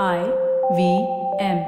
I V M.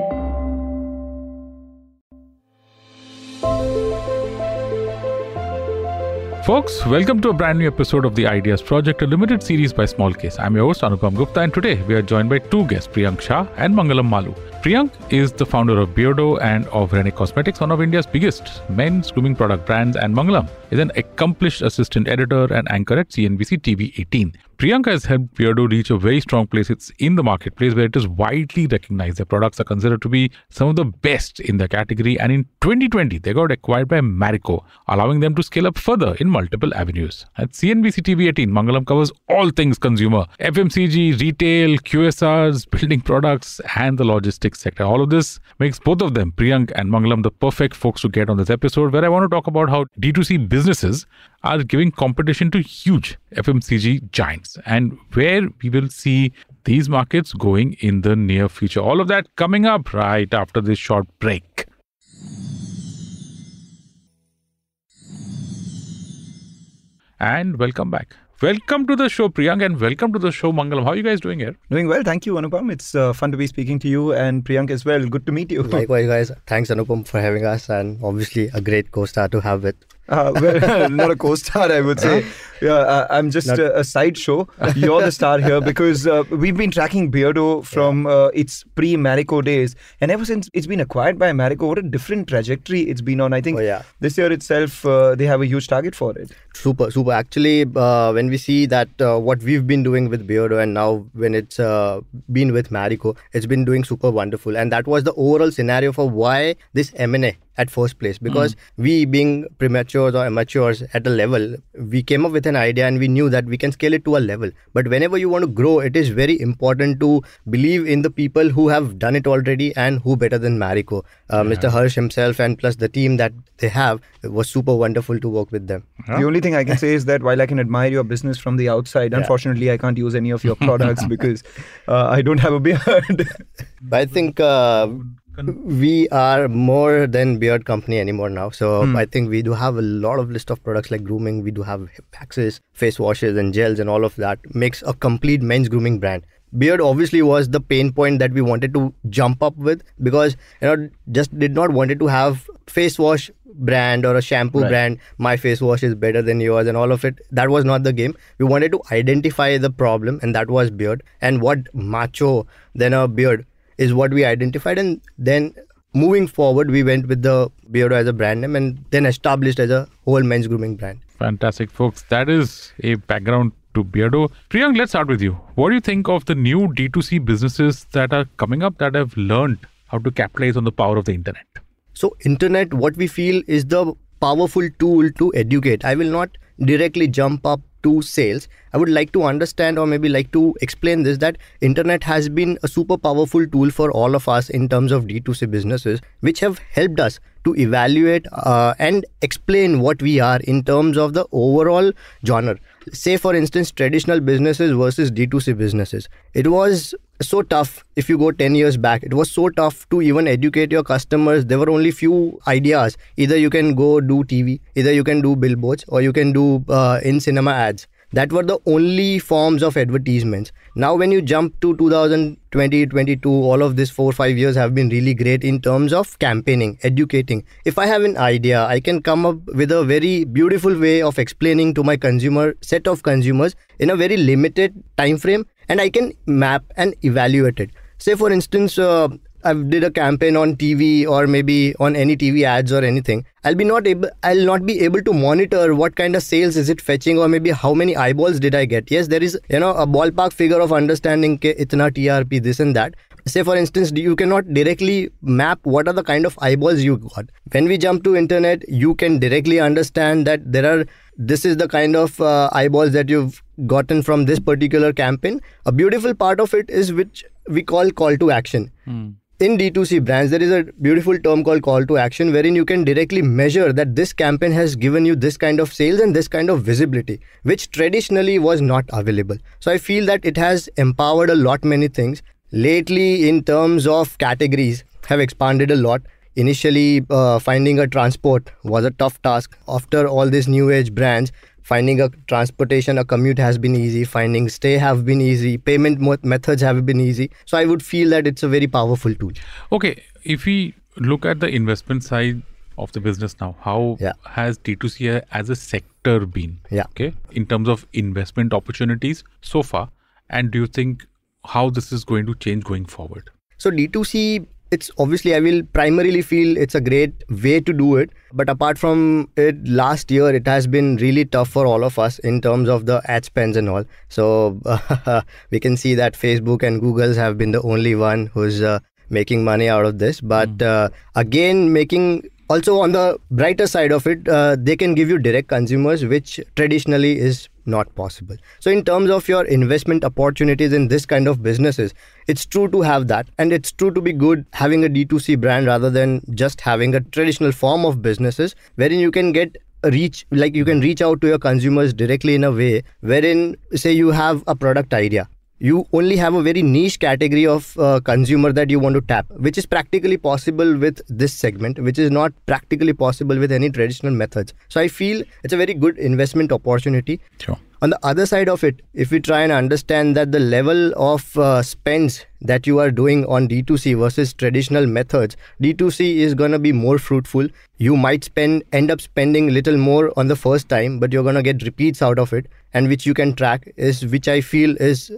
Folks, welcome to a brand new episode of the Ideas Project, a limited series by smallcase. I'm your host Anupam Gupta, and today we are joined by two guests, Priyank Shah and Mangalam Maloo. Priyank is the founder of Beardo and of Renee Cosmetics, one of India's biggest men's grooming product brands, and Mangalam is an accomplished assistant editor and anchor at CNBC TV 18. Priyanka has helped Beardo reach a very strong place it's in the marketplace where it is widely recognized. Their products are considered to be some of the best in their category, and in 2020, they got acquired by Marico, allowing them to scale up further in multiple avenues. At CNBC TV 18, Mangalam covers all things consumer FMCG, retail, QSRs, building products, and the logistics sector. All of this makes both of them, Priyank and Mangalam, the perfect folks to get on this episode, where I want to talk about how D2C businesses are giving competition to huge FMCG giants and where we will see these markets going in the near future. All of that coming up right after this short break. And welcome back. Welcome to the show, Priyank, and welcome to the show, Mangalam. How are you guys doing here? Doing well, thank you, Anupam. It's uh, fun to be speaking to you and Priyank as well. Good to meet you. Likewise, guys. Thanks, Anupam, for having us, and obviously a great co-star to have with. Uh, well, not a co-star, I would say. Yeah, uh, I'm just a, a sideshow. You're the star here because uh, we've been tracking Beardo from uh, its pre-Marico days, and ever since it's been acquired by Marico, what a different trajectory it's been on. I think Oh, yeah. this year itself, uh, they have a huge target for it. Super, super. Actually, uh, when we see that uh, what we've been doing with Beardo and now when it's uh, been with Marico, it's been doing super wonderful. And that was the overall scenario for why this M&A at first place. Because we being prematures or amateurs at a level, we came up with an idea and we knew that we can scale it to a level. But whenever you want to grow, it is very important to believe in the people who have done it already and who better than Marico. Uh, Mr. Harsh himself and plus the team that they have, it was super wonderful to work with them. The only thing I can say is that while I can admire your business from the outside, unfortunately, I can't use any of your products because uh, I don't have a beard. I think uh, we are more than beard company anymore now. So I think we do have a lot of list of products like grooming. We do have waxes, face washes, and gels, and all of that makes a complete men's grooming brand. Beard obviously was the pain point that we wanted to jump up with because you know just did not wanted to have face wash brand or a shampoo brand. My face wash is better than yours, and all of it. That was not the game. We wanted to identify the problem, and that was beard. And what macho than a beard is what we identified and then moving forward we went with the beardo as a brand name and then established as a whole men's grooming brand Fantastic, folks. That is a background to Beardo. Priyank, let's start with you. What do you think of the new D2C businesses that are coming up that have learned how to capitalize on the power of the internet? so internet what we feel is the powerful tool to educate i will not directly jump up to sales i would like to understand or maybe like to explain this that internet has been a super powerful tool for all of us in terms of d2c businesses which have helped us to evaluate uh, and explain what we are in terms of the overall genre say for instance traditional businesses versus d2c businesses. It was so tough if you go 10 years back it was so tough to even educate your customers. There were only few ideas. Either you can go do tv either you can do billboards or you can do uh, in cinema ads that were the only forms of advertisements. Now when you jump to 2020 22 all of this 4 5 years have been really great in terms of campaigning educating. If i have an idea i can come up with a very beautiful way of explaining to my consumer set of consumers in a very limited time frame and i can map and evaluate it. Say for instance uh, I did a campaign on TV or maybe on any TV ads or anything. I'll be not able. I'll not be able to monitor what kind of sales is it fetching or maybe how many eyeballs did I get. Yes, there is you know a ballpark figure of understanding ke itna TRP this and that. Say for instance, you cannot directly map what are the kind of eyeballs you got. When we jump to internet, you can directly understand that there are this is the kind of uh, eyeballs that you've gotten from this particular campaign. A beautiful part of it is which we call call to action in D2C brands, there is a beautiful term called call to action, wherein you can directly measure that this campaign has given you this kind of sales and this kind of visibility, which traditionally was not available. So I feel that it has empowered a lot many things. Lately, in terms of categories, have expanded a lot. Initially, uh, finding a transport was a tough task. After all these new age brands, finding a transportation a commute has been easy. Finding stay have been easy. Payment methods have been easy. So i would feel that it's a very powerful tool. Okay if we look at the investment side of the business now how yeah. has d2c as a sector been? Yeah. Okay in terms of investment opportunities so far and do you think how this is going to change going forward? So d2c it's obviously I will primarily feel it's a great way to do it. But apart from it, last year it has been really tough for all of us in terms of the ad spends and all. So uh, we can see that Facebook and Google's have been the only one who's uh, making money out of this. But mm. uh, again, making also on the brighter side of it, uh, they can give you direct consumers, which traditionally is not possible. So, in terms of your investment opportunities in this kind of businesses, it's true to have that, and it's true to be good having a D2C brand rather than just having a traditional form of businesses wherein you can get reach like you can reach out to your consumers directly in a way wherein say you have a product idea you only have a very niche category of uh, consumer that you want to tap which is practically possible with this segment which is not practically possible with any traditional methods. So i feel it's a very good investment opportunity. Sure on the other side of it if we try and understand that the level of uh, spends that you are doing on d2c versus traditional methods d2c is going to be more fruitful. You might spend end up spending little more on the first time but you're going to get repeats out of it and which you can track is which i feel is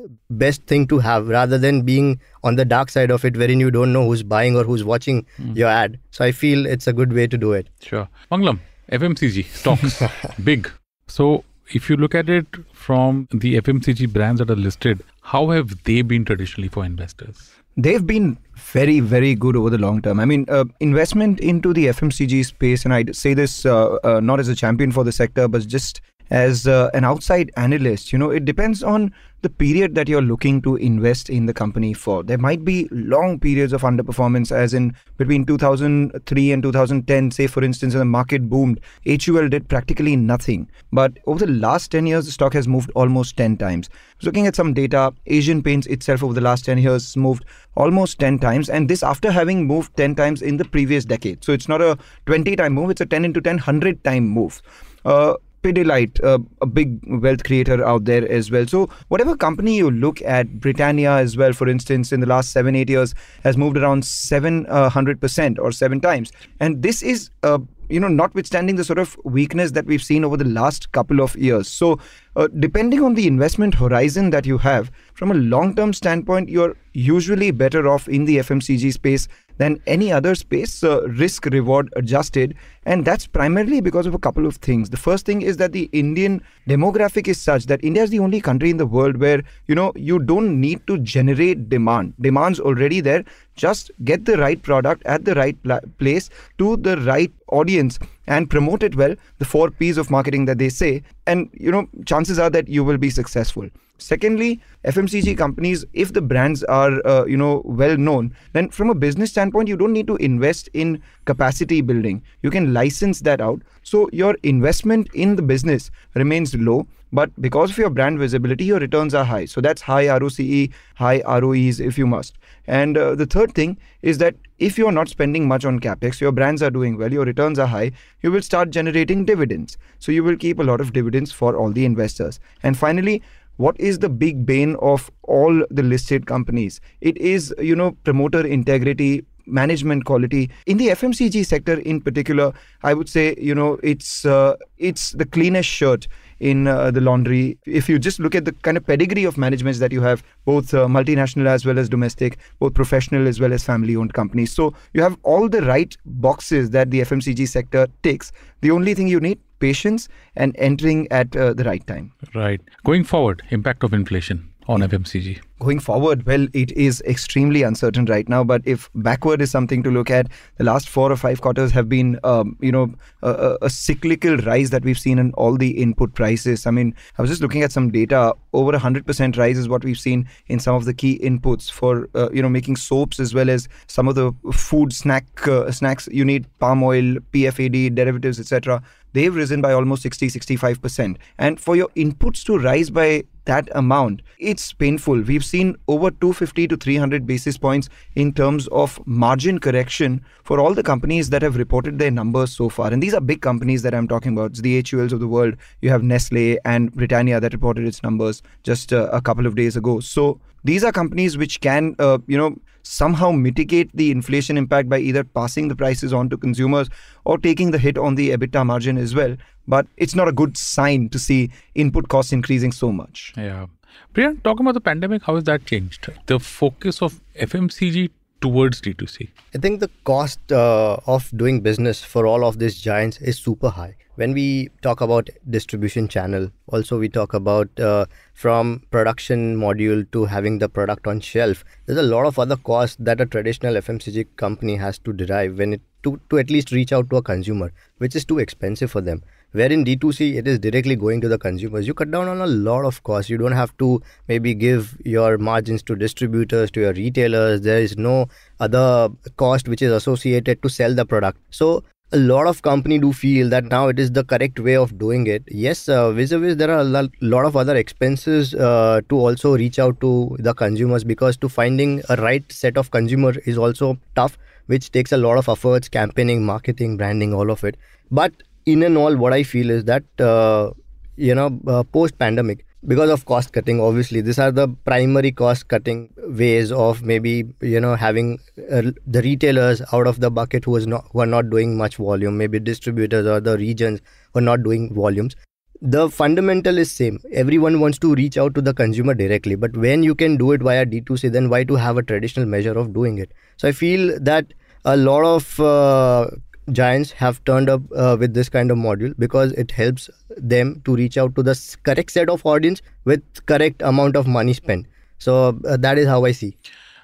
best thing to have rather than being on the dark side of it wherein you don't know who's buying or who's watching mm. your ad. So i feel it's a good way to do it. Sure. Mangalam fmcg stocks big. So if you look at it from the FMCG brands that are listed, how have they been traditionally for investors? They've been very, very good over the long term. I mean, uh, investment into the FMCG space, and I'd say this uh, uh, not as a champion for the sector, but just as uh, an outside analyst, you know, it depends on the period that you're looking to invest in the company for. There might be long periods of underperformance, as in between 2003 and 2010, say, for instance, when the market boomed, HUL did practically nothing. But over the last 10 years, the stock has moved almost 10 times. looking at some data, Asian Paints itself over the last 10 years moved almost 10 times, and this after having moved 10 times in the previous decade. So it's not a 20 time move, it's a 10 into 10, 100 time move. Uh, Pidilite, uh, a big wealth creator out there as well. So whatever company you look at, Britannia as well, for instance, in the last seven eight years has moved around seven uh, hundred percent or seven times, and this is uh, you know notwithstanding the sort of weakness that we've seen over the last couple of years. So uh, depending on the investment horizon that you have, from a long term standpoint, you're usually better off in the FMCG space than any other space, uh, risk reward adjusted. And that's primarily because of a couple of things. The first thing is that the Indian demographic is such that India is the only country in the world where, you know, you don't need to generate demand. Demand's already there. Just get the right product at the right pla- place to the right audience and promote it well, the four P's of marketing that they say. And, you know, chances are that you will be successful. Secondly, FMCG companies, if the brands are uh, you know well known, then from a business standpoint, you don't need to invest in capacity building. You can license that out. So your investment in the business remains low, but because of your brand visibility, your returns are high. So that's high ROCE, high ROEs if you must. And uh, the third thing is that if you're not spending much on capex, your brands are doing well, your returns are high, you will start generating dividends. So you will keep a lot of dividends for all the investors. And finally, what is the big bane of all the listed companies it is you know promoter integrity management quality in the fmcg sector in particular i would say you know it's uh, it's the cleanest shirt in uh, the laundry. If you just look at the kind of pedigree of managements that you have, both uh, multinational as well as domestic, both professional as well as family owned companies. So you have all the right boxes that the FMCG sector takes. The only thing you need patience and entering at uh, the right time. Right. Going forward, impact of inflation on FMCG? Going forward, well, it is extremely uncertain right now. But if backward is something to look at, the last four or five quarters have been, um, you know, a, a, cyclical rise that we've seen in all the input prices. I mean, I was just looking at some data. Over a hundred percent rise is what we've seen in some of the key inputs for, uh, you know, making soaps as well as some of the food snack uh, snacks. You need palm oil, PFAD, derivatives, etc they've risen by almost 60, 65%. And for your inputs to rise by that amount, it's painful. We've seen over 250 to 300 basis points in terms of margin correction for all the companies that have reported their numbers so far. And these are big companies that I'm talking about. It's the HULs of the world. You have Nestle and Britannia that reported its numbers just uh, a couple of days ago. So these are companies which can, uh, you know, somehow mitigate the inflation impact by either passing the prices on to consumers or taking the hit on the EBITDA margin as well. But it's not a good sign to see input costs increasing so much. Yeah. Priyank, talking about the pandemic, how has that changed? The focus of FMCG towards D2C? I think the cost uh, of doing business for all of these giants is super high. When we talk about distribution channel, also we talk about uh, from production module to having the product on shelf. There's a lot of other costs that a traditional FMCG company has to derive when it to, to at least reach out to a consumer, which is too expensive for them where in d2c it is directly going to the consumers. You cut down on a lot of costs. You don't have to maybe give your margins to distributors to your retailers. There is no other cost which is associated to sell the product. So a lot of company do feel that now it is the correct way of doing it. Yes uh, vis-a-vis there are a lot of other expenses uh, to also reach out to the consumers because to finding a right set of consumer is also tough which takes a lot of efforts campaigning marketing branding all of it. But in and all, what I feel is that uh, you know uh, post pandemic because of cost cutting obviously these are the primary cost cutting ways of maybe you know having uh, the retailers out of the bucket who is not who are not doing much volume. Maybe distributors or the regions who are not doing volumes. The fundamental is same. Everyone wants to reach out to the consumer directly. But when you can do it via d2c then why to have a traditional measure of doing it? So i feel that a lot of uh, giants have turned up uh, with this kind of module because it helps them to reach out to the correct set of audience with correct amount of money spent. So uh, that is how i see.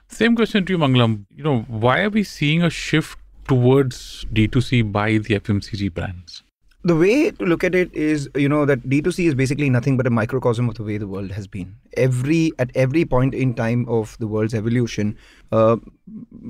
Same question to you mangalam. You know why are we seeing a shift towards d2c by the fmcg brands the way to look at it is you know that d2c is basically nothing but a microcosm of the way the world has been. Every at every point in time of the world's evolution uh,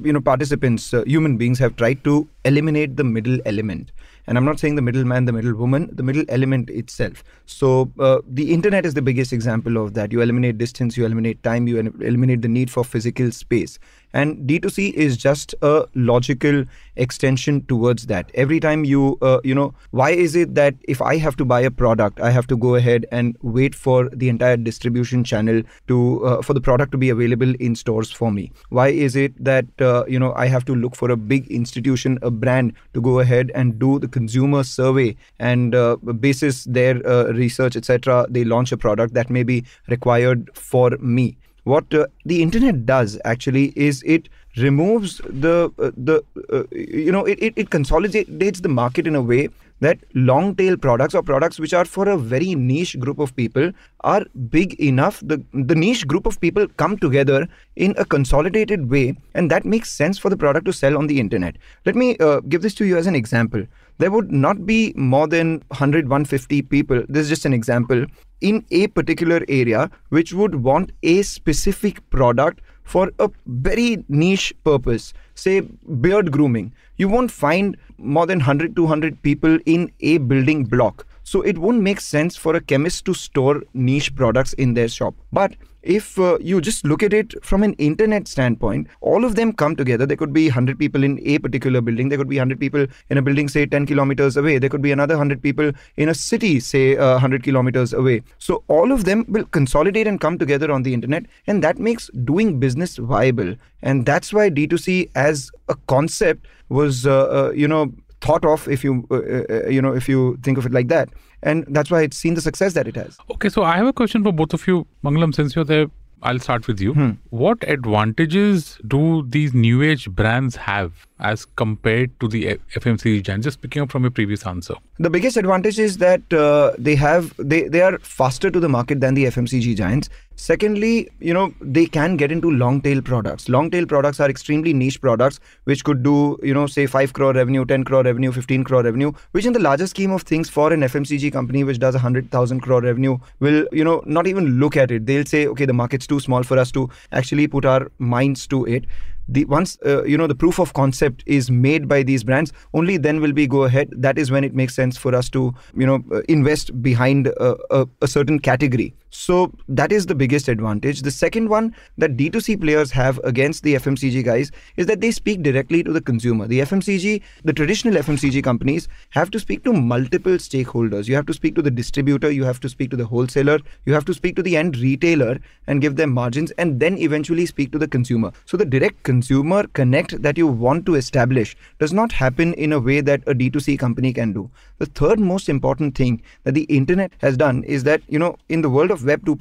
you know participants uh, human beings have tried to eliminate the middle element. And i'm not saying the middleman the middle woman the middle element itself. So uh, the internet is the biggest example of that. You eliminate distance you eliminate time you eliminate the need for physical space and d2c is just a logical extension towards that. Every time you uh, you know why is it that if i have to buy a product i have to go ahead and wait for the entire distribution channel to uh, for the product to be available in stores for me? Why is it that uh, you know i have to look for a big institution a brand to go ahead and do the consumer survey and uh, basis their uh, research etc they launch a product that may be required for me what uh, the internet does actually is it removes the uh, the uh, you know it, it, it consolidates the market in a way that long tail products or products which are for a very niche group of people are big enough. The the niche group of people come together in a consolidated way and that makes sense for the product to sell on the internet. Let me uh, give this to you as an example there would not be more than 100 150 people. This is just an example. In a particular area which would want a specific product for a very niche purpose say beard grooming you won't find more than 100 200 people in a building block. So it won't make sense for a chemist to store niche products in their shop. But if uh, you just look at it from an internet standpoint, all of them come together. There could be 100 people in a particular building. There could be 100 people in a building, say, 10 kilometers away. There could be another 100 people in a city, say, uh, 100 kilometers away. So all of them will consolidate and come together on the internet. And that makes doing business viable. And that's why D2C as a concept was, uh, uh, you know, thought of if you, uh, uh, you know, if you think of it like that and that's why it's seen the success that it has. Okay, so I have a question for both of you. Mangalam, since you're there, I'll start with you. Hmm. What advantages do these new age brands have as compared to the FMCG giants? Just picking up from your previous answer. The biggest advantage is that uh, they have they they are faster to the market than the FMCG giants. Secondly, you know, they can get into long tail products. Long tail products are extremely niche products which could do, you know, say 5 crore revenue, 10 crore revenue, 15 crore revenue, which in the larger scheme of things for an FMCG company which does 100,000 crore revenue will, you know, not even look at it. They'll say, okay, the market's too small for us to actually put our minds to it the once uh, you know the proof of concept is made by these brands only then will we go ahead that is when it makes sense for us to you know uh, invest behind a, a, a certain category so that is the biggest advantage. The second one that D2C players have against the FMCG guys is that they speak directly to the consumer. The FMCG, the traditional FMCG companies have to speak to multiple stakeholders. You have to speak to the distributor, you have to speak to the wholesaler, you have to speak to the end retailer and give them margins and then eventually speak to the consumer. So the direct consumer connect that you want to establish does not happen in a way that a D2C company can do. The third most important thing that the internet has done is that, you know, in the world of Web 2.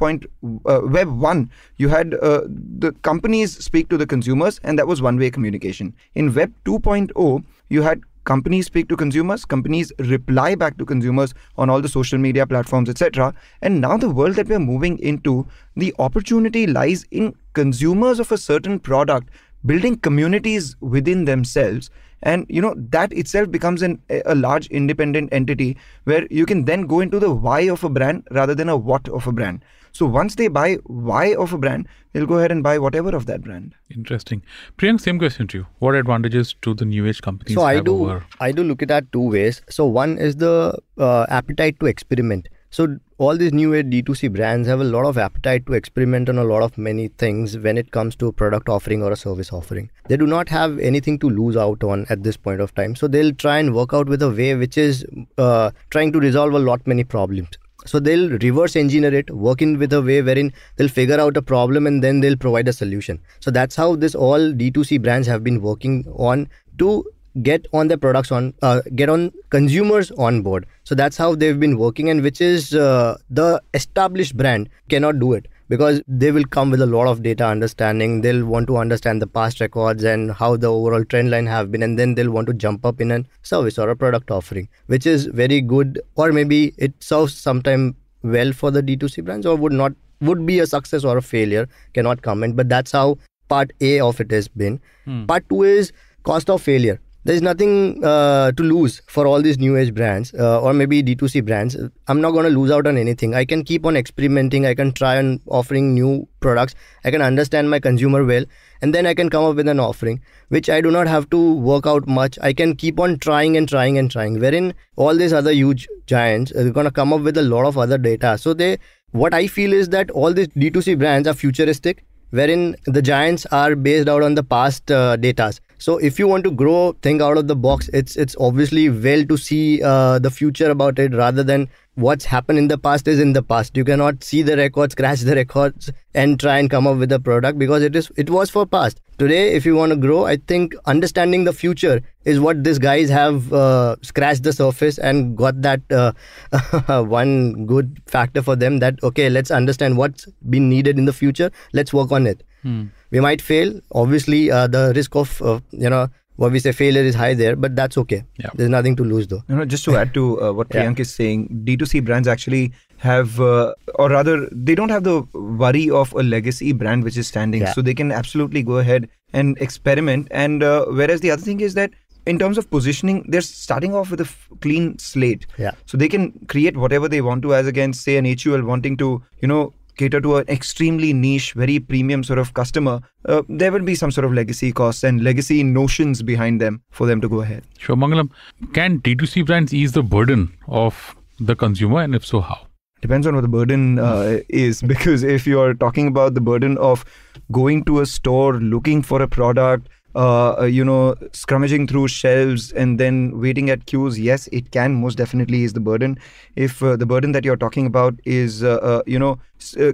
Uh, Web 1, you had uh, the companies speak to the consumers, and that was one way communication. In Web 2.0, you had companies speak to consumers companies reply back to consumers on all the social media platforms etc and now the world that we're moving into the opportunity lies in consumers of a certain product building communities within themselves. And you know that itself becomes an, a large independent entity where you can then go into the why of a brand rather than a what of a brand. So once they buy why of a brand they'll go ahead and buy whatever of that brand. Interesting. Priyank same question to you. What advantages do the new age companies so i do over? i do look at that two ways. So one is the uh, appetite to experiment so all these new age D2C brands have a lot of appetite to experiment on a lot of many things when it comes to a product offering or a service offering. They do not have anything to lose out on at this point of time. So they'll try and work out with a way which is uh, trying to resolve a lot many problems. So they'll reverse engineer it, work in with a way wherein they'll figure out a problem and then they'll provide a solution. So that's how this all D2C brands have been working on to get on the products on uh, get on consumers on board. So that's how they've been working and which is uh, the established brand cannot do it because they will come with a lot of data understanding. They'll want to understand the past records and how the overall trend line have been and then they'll want to jump up in a service or a product offering which is very good or maybe it serves sometime well for the d2c brands or would not would be a success or a failure cannot comment but that's how part a of it has been. Hmm. part 2 is cost of failure there's nothing uh, to lose for all these new age brands uh, or maybe d2c brands. I'm not going to lose out on anything. I can keep on experimenting. I can try on offering new products. I can understand my consumer well. And then i can come up with an offering which i do not have to work out much. I can keep on trying and trying and trying wherein all these other huge giants are going to come up with a lot of other data. So they what i feel is that all these d2c brands are futuristic wherein the giants are based out on the past uh, data so if you want to grow, think out of the box. It's it's obviously well to see uh, the future about it rather than what's happened in the past is in the past. You cannot see the records, crash the records, and try and come up with a product because it is it was for past. Today, if you want to grow, I think understanding the future is what these guys have uh, scratched the surface and got that uh, one good factor for them. That okay, let's understand what's been needed in the future. Let's work on it. Hmm we might fail obviously uh, the risk of uh, you know what we say failure is high there but that's okay yeah. there's nothing to lose though you know just to add to uh, what Priyank yeah. is saying d2c brands actually have uh, or rather they don't have the worry of a legacy brand which is standing yeah. so they can absolutely go ahead and experiment and uh, whereas the other thing is that in terms of positioning, they're starting off with a f- clean slate. Yeah. So they can create whatever they want to, as against say an HUL wanting to, you know, cater to an extremely niche, very premium sort of customer, uh, there will be some sort of legacy costs and legacy notions behind them for them to go ahead. Sure, Mangalam. Can D2C brands ease the burden of the consumer, and if so, how? Depends on what the burden uh, is, because if you're talking about the burden of going to a store looking for a product, uh, uh, you know, scrummaging through shelves and then waiting at queues, yes, it can most definitely is the burden. If uh, the burden that you're talking about is, uh, uh you know,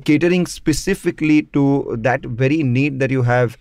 catering specifically to that very need that you have,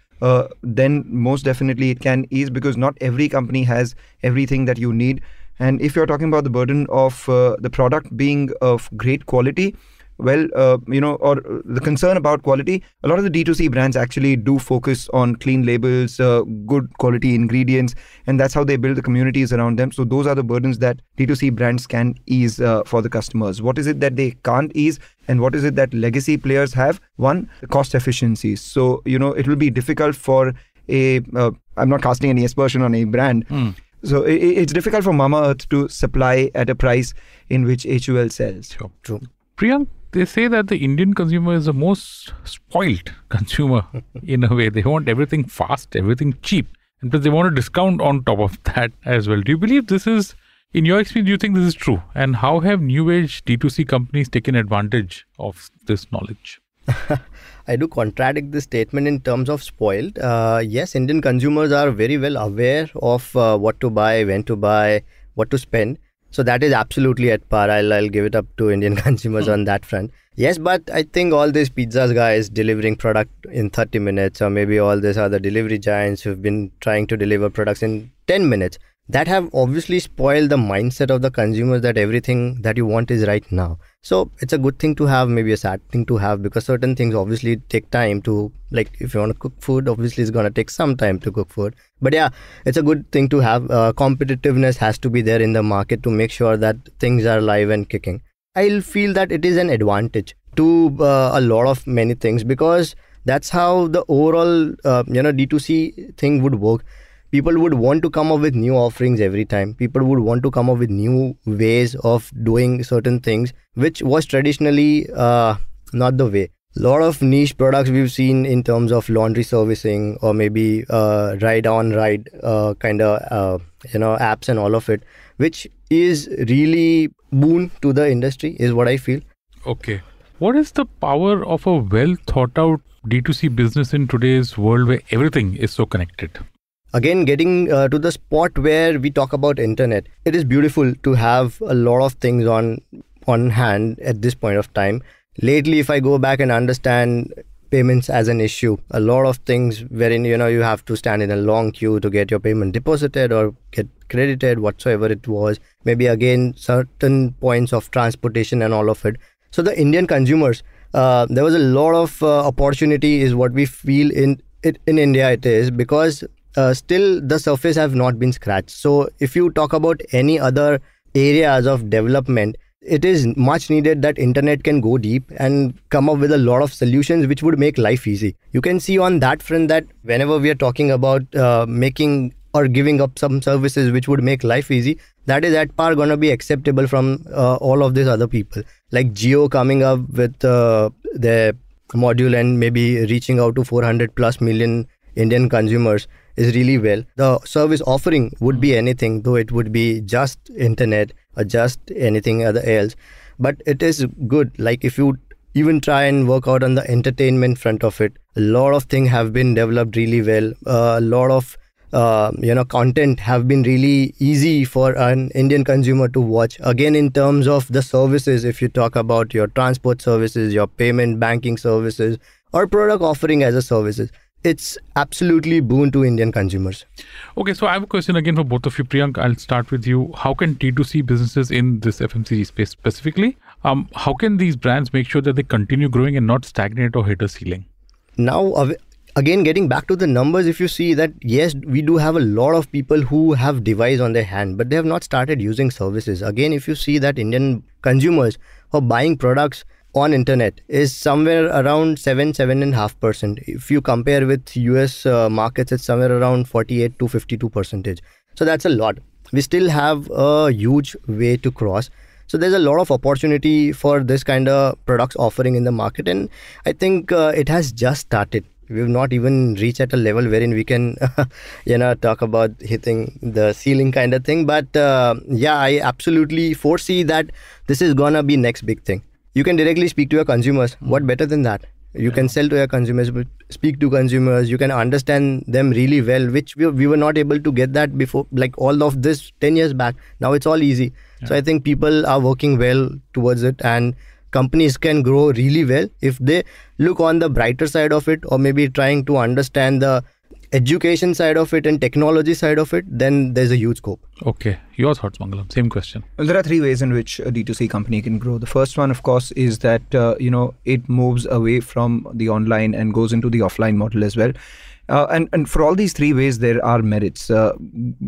then most definitely it can ease because not every company has everything that you need. And if you're talking about the burden of the product being of great quality, well, uh, you know, or the concern about quality, a lot of the D2C brands actually do focus on clean labels, uh, good quality ingredients, and that's how they build the communities around them. So those are the burdens that D2C brands can ease uh, for the customers. What is it that they can't ease? And what is it that legacy players have? One, cost efficiencies. So, you know, it will be difficult for a. am uh, not casting any aspersion on a brand. Mm. So it, it's difficult for Mamaearth to supply at a price in which HUL sells. Sure. True. Priyank, they say that the Indian consumer is the most spoilt consumer in a way. They want everything fast, everything cheap, and plus they want a discount on top of that as well. Do you believe this is, in your experience, do you think this is true? And how have new age D2C companies taken advantage of this knowledge? I do contradict this statement in terms of spoiled. Uh, yes, Indian consumers are very well aware of uh, what to buy, when to buy, what to spend. So that is absolutely at par. I'll, I'll give it up to Indian consumers on that front. Yes, but I think all these pizzas guys delivering product in 30 minutes, or maybe all these other delivery giants who've been trying to deliver products in 10 minutes, that have obviously spoiled the mindset of the consumers that everything that you want is right now. So it's a good thing to have, maybe a sad thing to have, because certain things obviously take time to, like, if you want to cook food, obviously it's going to take some time to cook food. But yeah, it's a good thing to have. Uh, competitiveness has to be there in the market to make sure that things are live and kicking. I'll feel that it is an advantage to uh, a lot of many things because that's how the overall uh, you know D2C thing would work. People would want to come up with new offerings every time. People would want to come up with new ways of doing certain things, which was traditionally uh, not the way. A lot of niche products we've seen in terms of laundry servicing or maybe uh, ride on ride uh, kind of uh, you know apps and all of it which is really boon to the industry is what i feel Okay. What is the power of a well thought out D2C business in today's world where everything is so connected? Again getting uh, to the spot where we talk about internet it is beautiful to have a lot of things on on hand at this point of time. Lately if i go back and understand payments as an issue a lot of things wherein you know you have to stand in a long queue to get your payment deposited or get credited whatsoever it was. Maybe again certain points of transportation and all of it. So the indian consumers uh, there was a lot of uh, opportunity is what we feel in it in india it is because uh, still the surface have not been scratched. So if you talk about any other areas of development it is much needed that internet can go deep and come up with a lot of solutions which would make life easy. You can see on that front that whenever we are talking about uh, making or giving up some services which would make life easy that is at par to be acceptable from uh, all of these other people. Like Jio coming up with uh, their module and maybe reaching out to 400 plus million indian consumers is really well. The service offering would be anything though it would be just internet or just anything other else. But it is good like if you even try and work out on the entertainment front of it. A lot of things have been developed really well. Uh, a lot of uh, you know content have been really easy for an indian consumer to watch. Again in terms of the services if you talk about your transport services your payment banking services or product offering as a services it's absolutely boon to indian consumers Okay, so I have a question again for both of you. Priyank, I'll start with you. How can D2C businesses in this FMCG space specifically, um, how can these brands make sure that they continue growing and not stagnate or hit a ceiling? now again getting back to the numbers if you see that yes we do have a lot of people who have device on their hand but they have not started using services again if you see that indian consumers who are buying products on internet is somewhere around 7 seven and a half percent if you compare with us uh, markets it's somewhere around 48 to 52 percentage so that's a lot we still have a huge way to cross so there's a lot of opportunity for this kind of products offering in the market, and I think uh, it has just started. We've not even reached at a level wherein we can, you know, talk about hitting the ceiling kind of thing. But uh, yeah, I absolutely foresee that this is gonna be next big thing. You can directly speak to your consumers. Hmm. What better than that? You can sell to your consumers, but speak to consumers. You can understand them really well, which we, we were not able to get that before, like all of this 10 years back. Now it's all easy. So I think people are working well towards it, and companies can grow really well if they look on the brighter side of it, or maybe trying to understand the education side of it and technology side of it. Then there's a huge scope. Okay, your thoughts, Mangalam. Same question. Well, there are three ways in which a D2C company can grow. The first one, of course, is that uh, you know it moves away from the online and goes into the offline model as well. Uh, and and for all these three ways, there are merits. Uh,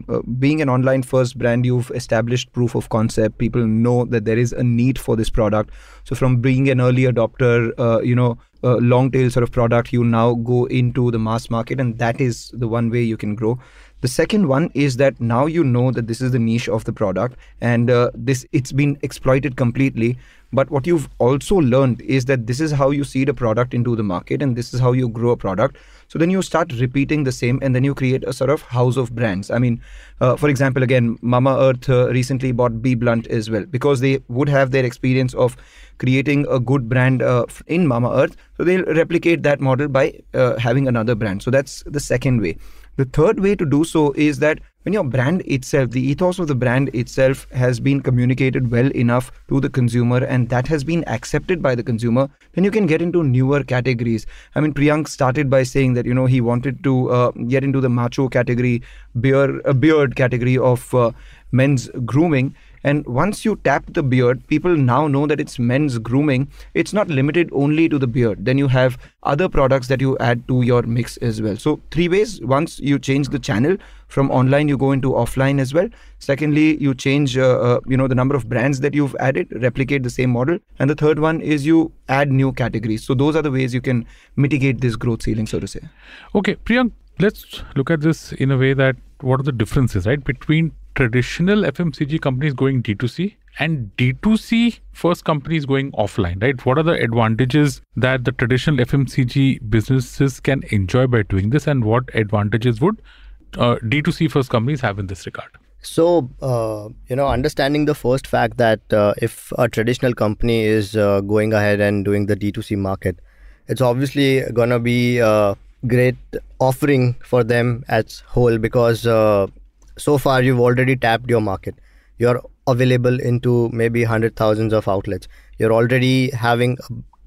uh, being an online first brand, you've established proof of concept. People know that there is a need for this product. So from being an early adopter, uh, you know, long tail sort of product, you now go into the mass market, and that is the one way you can grow. The second one is that now you know that this is the niche of the product, and uh, this it's been exploited completely. But what you've also learned is that this is how you seed a product into the market, and this is how you grow a product. So then you start repeating the same, and then you create a sort of house of brands. I mean, uh, for example, again, Mamaearth uh, recently bought BBlunt as well because they would have their experience of creating a good brand uh, in Mamaearth. So they'll replicate that model by uh, having another brand. So that's the second way. The third way to do so is that when your brand itself, the ethos of the brand itself has been communicated well enough to the consumer and that has been accepted by the consumer, then you can get into newer categories. I mean, Priyank started by saying that, you know, he wanted to uh, get into the macho category, beard, uh, beard category of uh, men's grooming. And once you tap the beard, people now know that it's men's grooming. It's not limited only to the beard. Then you have other products that you add to your mix as well. So, three ways. Once you change the channel from online, you go into offline as well. Secondly, you change, uh, uh, you know, the number of brands that you've added, replicate the same model. And the third one is you add new categories. So, those are the ways you can mitigate this growth ceiling, so to say. Okay, Priyank, let's look at this in a way that what are the differences, right, between traditional FMCG companies going D2C and D2C first companies going offline, right? What are the advantages that the traditional FMCG businesses can enjoy by doing this, and what advantages would uh, D2C first companies have in this regard? So, uh, you know, understanding the first fact that uh, if a traditional company is uh, going ahead and doing the D2C market, it's obviously going to be a great offering for them as whole because uh, so far you've already tapped your market. You're available into maybe hundred thousands of outlets. You're already having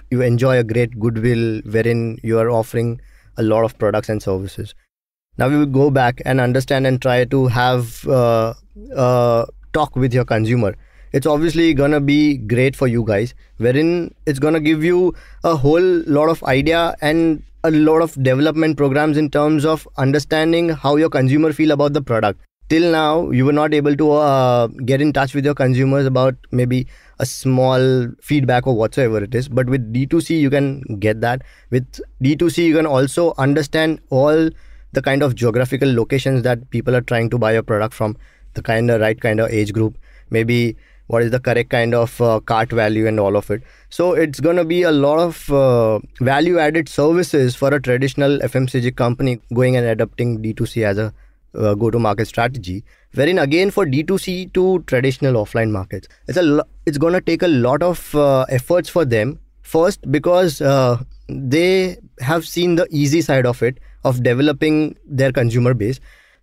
you enjoy a great goodwill wherein you are offering a lot of products and services. Now we will go back and understand and try to have uh, uh, talk with your consumer. It's obviously gonna be great for you guys wherein it's gonna give you a whole lot of idea and a lot of development programs in terms of understanding how your consumer feel about the product till now you were not able to uh, get in touch with your consumers about maybe a small feedback or whatsoever it is. But with d2c you can get that. With d2c you can also understand all the kind of geographical locations that people are trying to buy a product from. The kind of right kind of age group. Maybe what is the correct kind of uh, cart value and all of it. So it's going to be a lot of uh, value added services for a traditional fmcg company going and adopting d2c as a uh, go to market strategy wherein again for d2c to traditional offline markets it's a lo- it's going to take a lot of uh, efforts for them. First because uh, they have seen the easy side of it of developing their consumer base.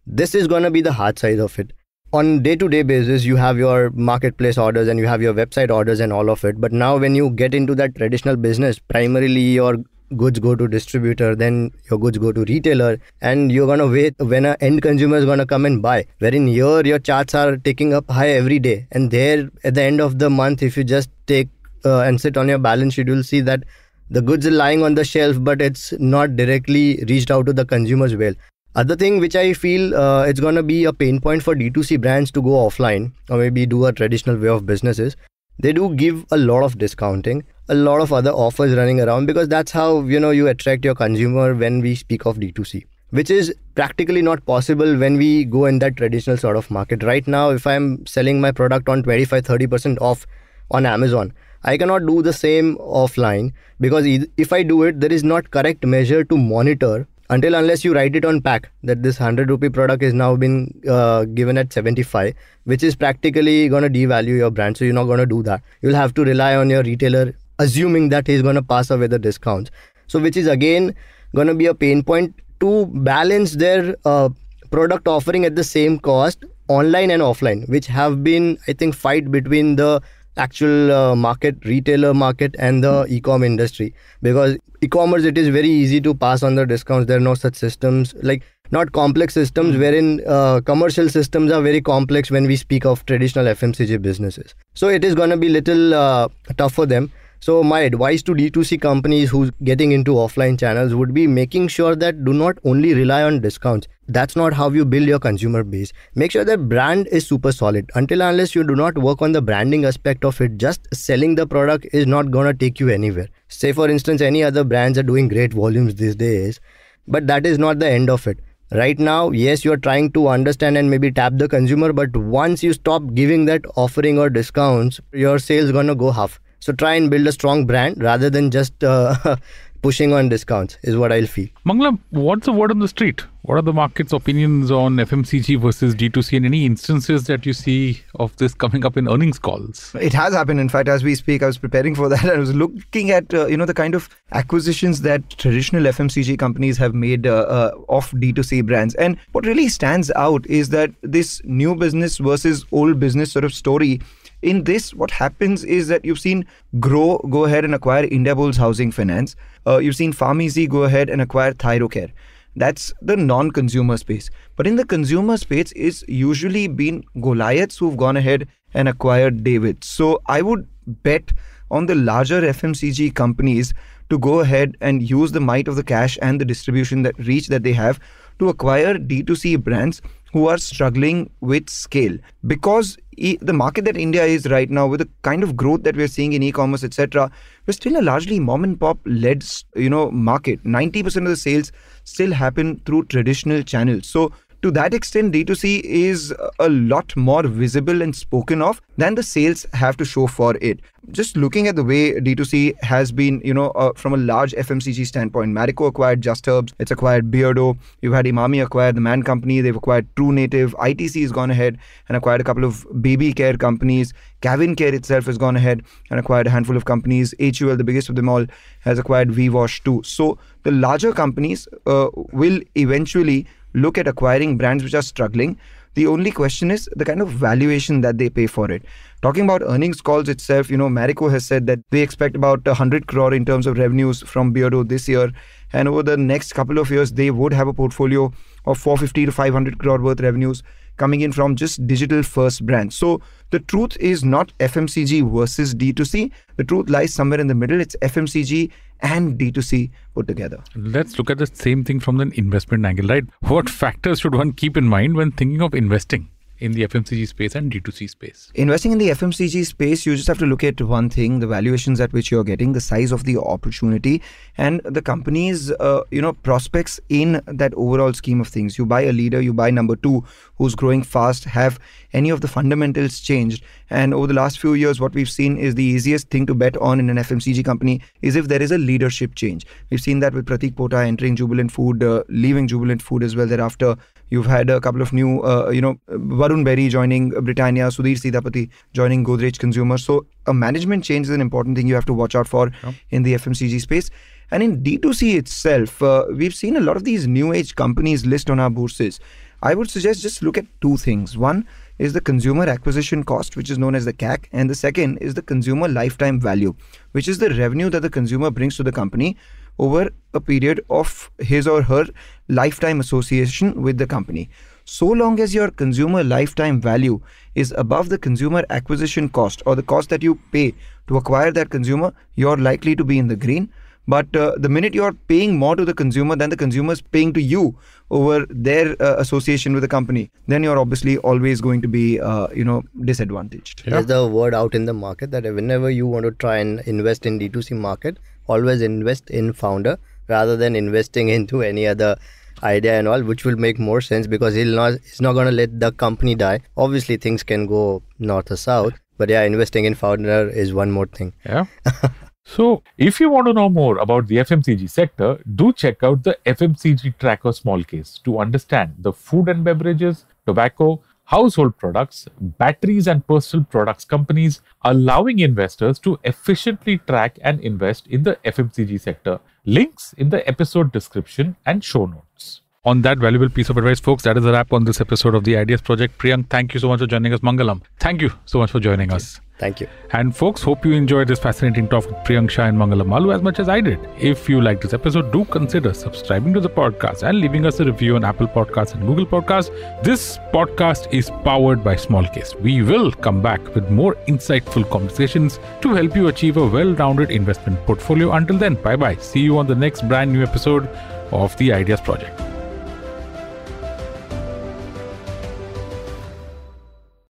This is going to be the hard side of it. On day to day basis you have your marketplace orders and you have your website orders and all of it but now when you get into that traditional business primarily your goods go to distributor then your goods go to retailer and you're gonna wait when an end consumer is gonna come and buy wherein here your charts are taking up high every day. And there at the end of the month if you just take uh, and sit on your balance sheet you'll see that the goods are lying on the shelf but it's not directly reached out to the consumers well. Other thing which i feel uh, it's going to be a pain point for d2c brands to go offline or maybe do a traditional way of businesses they do give a lot of discounting a lot of other offers running around because that's how you know you attract your consumer when we speak of d2c which is practically not possible when we go in that traditional sort of market. Right now if i'm selling my product on 25 30% off on amazon i cannot do the same offline because if i do it there is not correct measure to monitor until unless you write it on pack that this 100 rupee product is now been uh, given at 75 which is practically going to devalue your brand. So you're not going to do that. You'll have to rely on your retailer assuming that he's going to pass away the discounts. So which is again going to be a pain point to balance their uh, product offering at the same cost online and offline which have been i think fight between the actual uh, market retailer market and the e-com industry. Because e-commerce it is very easy to pass on the discounts. There are no such systems like not complex systems mm. wherein uh, commercial systems are very complex when we speak of traditional fmcg businesses. So it is going to be little uh, tough for them so my advice to D2C companies who's getting into offline channels would be making sure that do not only rely on discounts. that's not how you build your consumer base. Make sure that brand is super solid. Until unless you do not work on the branding aspect of it, just selling the product is not gonna take you anywhere. Say for instance, any other brands are doing great volumes these days, but that is not the end of it. Right now, yes, you're trying to understand and maybe tap the consumer, but once you stop giving that offering or discounts, your sales gonna go half. So try and build a strong brand rather than just uh, pushing on discounts is what I'll feel. Mangalam, what's the word on the street? What are the market's opinions on FMCG versus D2C and any instances that you see of this coming up in earnings calls? It has happened. In fact, as we speak, I was preparing for that. I was looking at uh, you know the kind of acquisitions that traditional FMCG companies have made uh, uh, of D2C brands, and what really stands out is that this new business versus old business sort of story in this, what happens is that you've seen Groww go ahead and acquire Indiabulls Housing Finance. Uh, you've seen PharmEasy go ahead and acquire Thyrocare. That's the non-consumer space. But in the consumer space, it's usually been Goliaths who've gone ahead and acquired David. So I would bet on the larger FMCG companies to go ahead and use the might of the cash and the distribution that reach that they have to acquire D2C brands who are struggling with scale because e- the market that India is right now with the kind of growth that we're seeing in e-commerce etc we're still a largely mom and pop led you know market 90% of the sales still happen through traditional channels. So to that extent, D2C is a lot more visible and spoken of than the sales have to show for it. Just looking at the way D2C has been, you know, uh, from a large FMCG standpoint, Marico acquired Just Herbs, it's acquired Beardo, you've had Emami acquire the Man Company, they've acquired True Native, ITC has gone ahead and acquired a couple of baby care companies, CavinKare itself has gone ahead and acquired a handful of companies, HUL, the biggest of them all, has acquired VWash too. So the larger companies uh, will eventually look at acquiring brands which are struggling. The only question is the kind of valuation that they pay for it. Talking about earnings calls itself, you know, Marico has said that they expect about 100 crore in terms of revenues from Beardo this year. And over the next couple of years, they would have a portfolio of 450 to 500 crore worth revenues coming in from just digital first brands. So the truth is not FMCG versus D2C. The truth lies somewhere in the middle. It's FMCG and D2C put together. Let's look at the same thing from an investment angle, right? What factors should one keep in mind when thinking of investing? In the FMCG space and D2C space? Investing in the FMCG space, you just have to look at one thing: the valuations at which you're getting, the size of the opportunity, and the company's uh, you know prospects in that overall scheme of things. You buy a leader, you buy number two, who's growing fast. Have any of the fundamentals changed? And over the last few years, what we've seen is the easiest thing to bet on in an FMCG company is if there is a leadership change. We've seen that with Pratik Pota entering Jubilant Food, uh, leaving Jubilant Food as well thereafter. You've had a couple of new, uh, you know, Varun Berry joining Britannia, Sudhir Sitapati joining Godrej Consumer. So a management change is an important thing you have to watch out for in the FMCG space. And in D2C itself, uh, we've seen a lot of these new age companies list on our bourses. I would suggest just look at two things. One is the consumer acquisition cost, which is known as the CAC, and the second is the consumer lifetime value, which is the revenue that the consumer brings to the company over a period of his or her lifetime association with the company. So long as your consumer lifetime value is above the consumer acquisition cost or the cost that you pay to acquire that consumer, you're likely to be in the green. But uh, the minute you're paying more to the consumer than the consumer is paying to you over their uh, association with the company, then you're obviously always going to be, uh, you know, disadvantaged. There's the word out in the market that whenever you want to try and invest in D2C market, always invest in founder rather than investing into any other idea and all which will make more sense because he'll not he's not going to let the company die. Obviously things can go north or south but yeah investing in founder is one more thing. Yeah. So if you want to know more about the fmcg sector do check out the fmcg tracker smallcase to understand the food and beverages tobacco household products, batteries, and personal products companies, allowing investors to efficiently track and invest in the FMCG sector. Links in the episode description and show notes. On that valuable piece of advice, folks, that is a wrap on this episode of the Ideas Project. Priyank, thank you so much for joining us. Mangalam, thank you so much for joining us. Thank you. And folks, hope you enjoyed this fascinating talk with Priyank Shah and Mangalam Maloo as much as I did. If you liked this episode, do consider subscribing to the podcast and leaving us a review on Apple Podcasts and Google Podcasts. This podcast is powered by Smallcase. We will come back with more insightful conversations to help you achieve a well-rounded investment portfolio. Until then, bye bye. See you on the next brand new episode of the Ideas Project.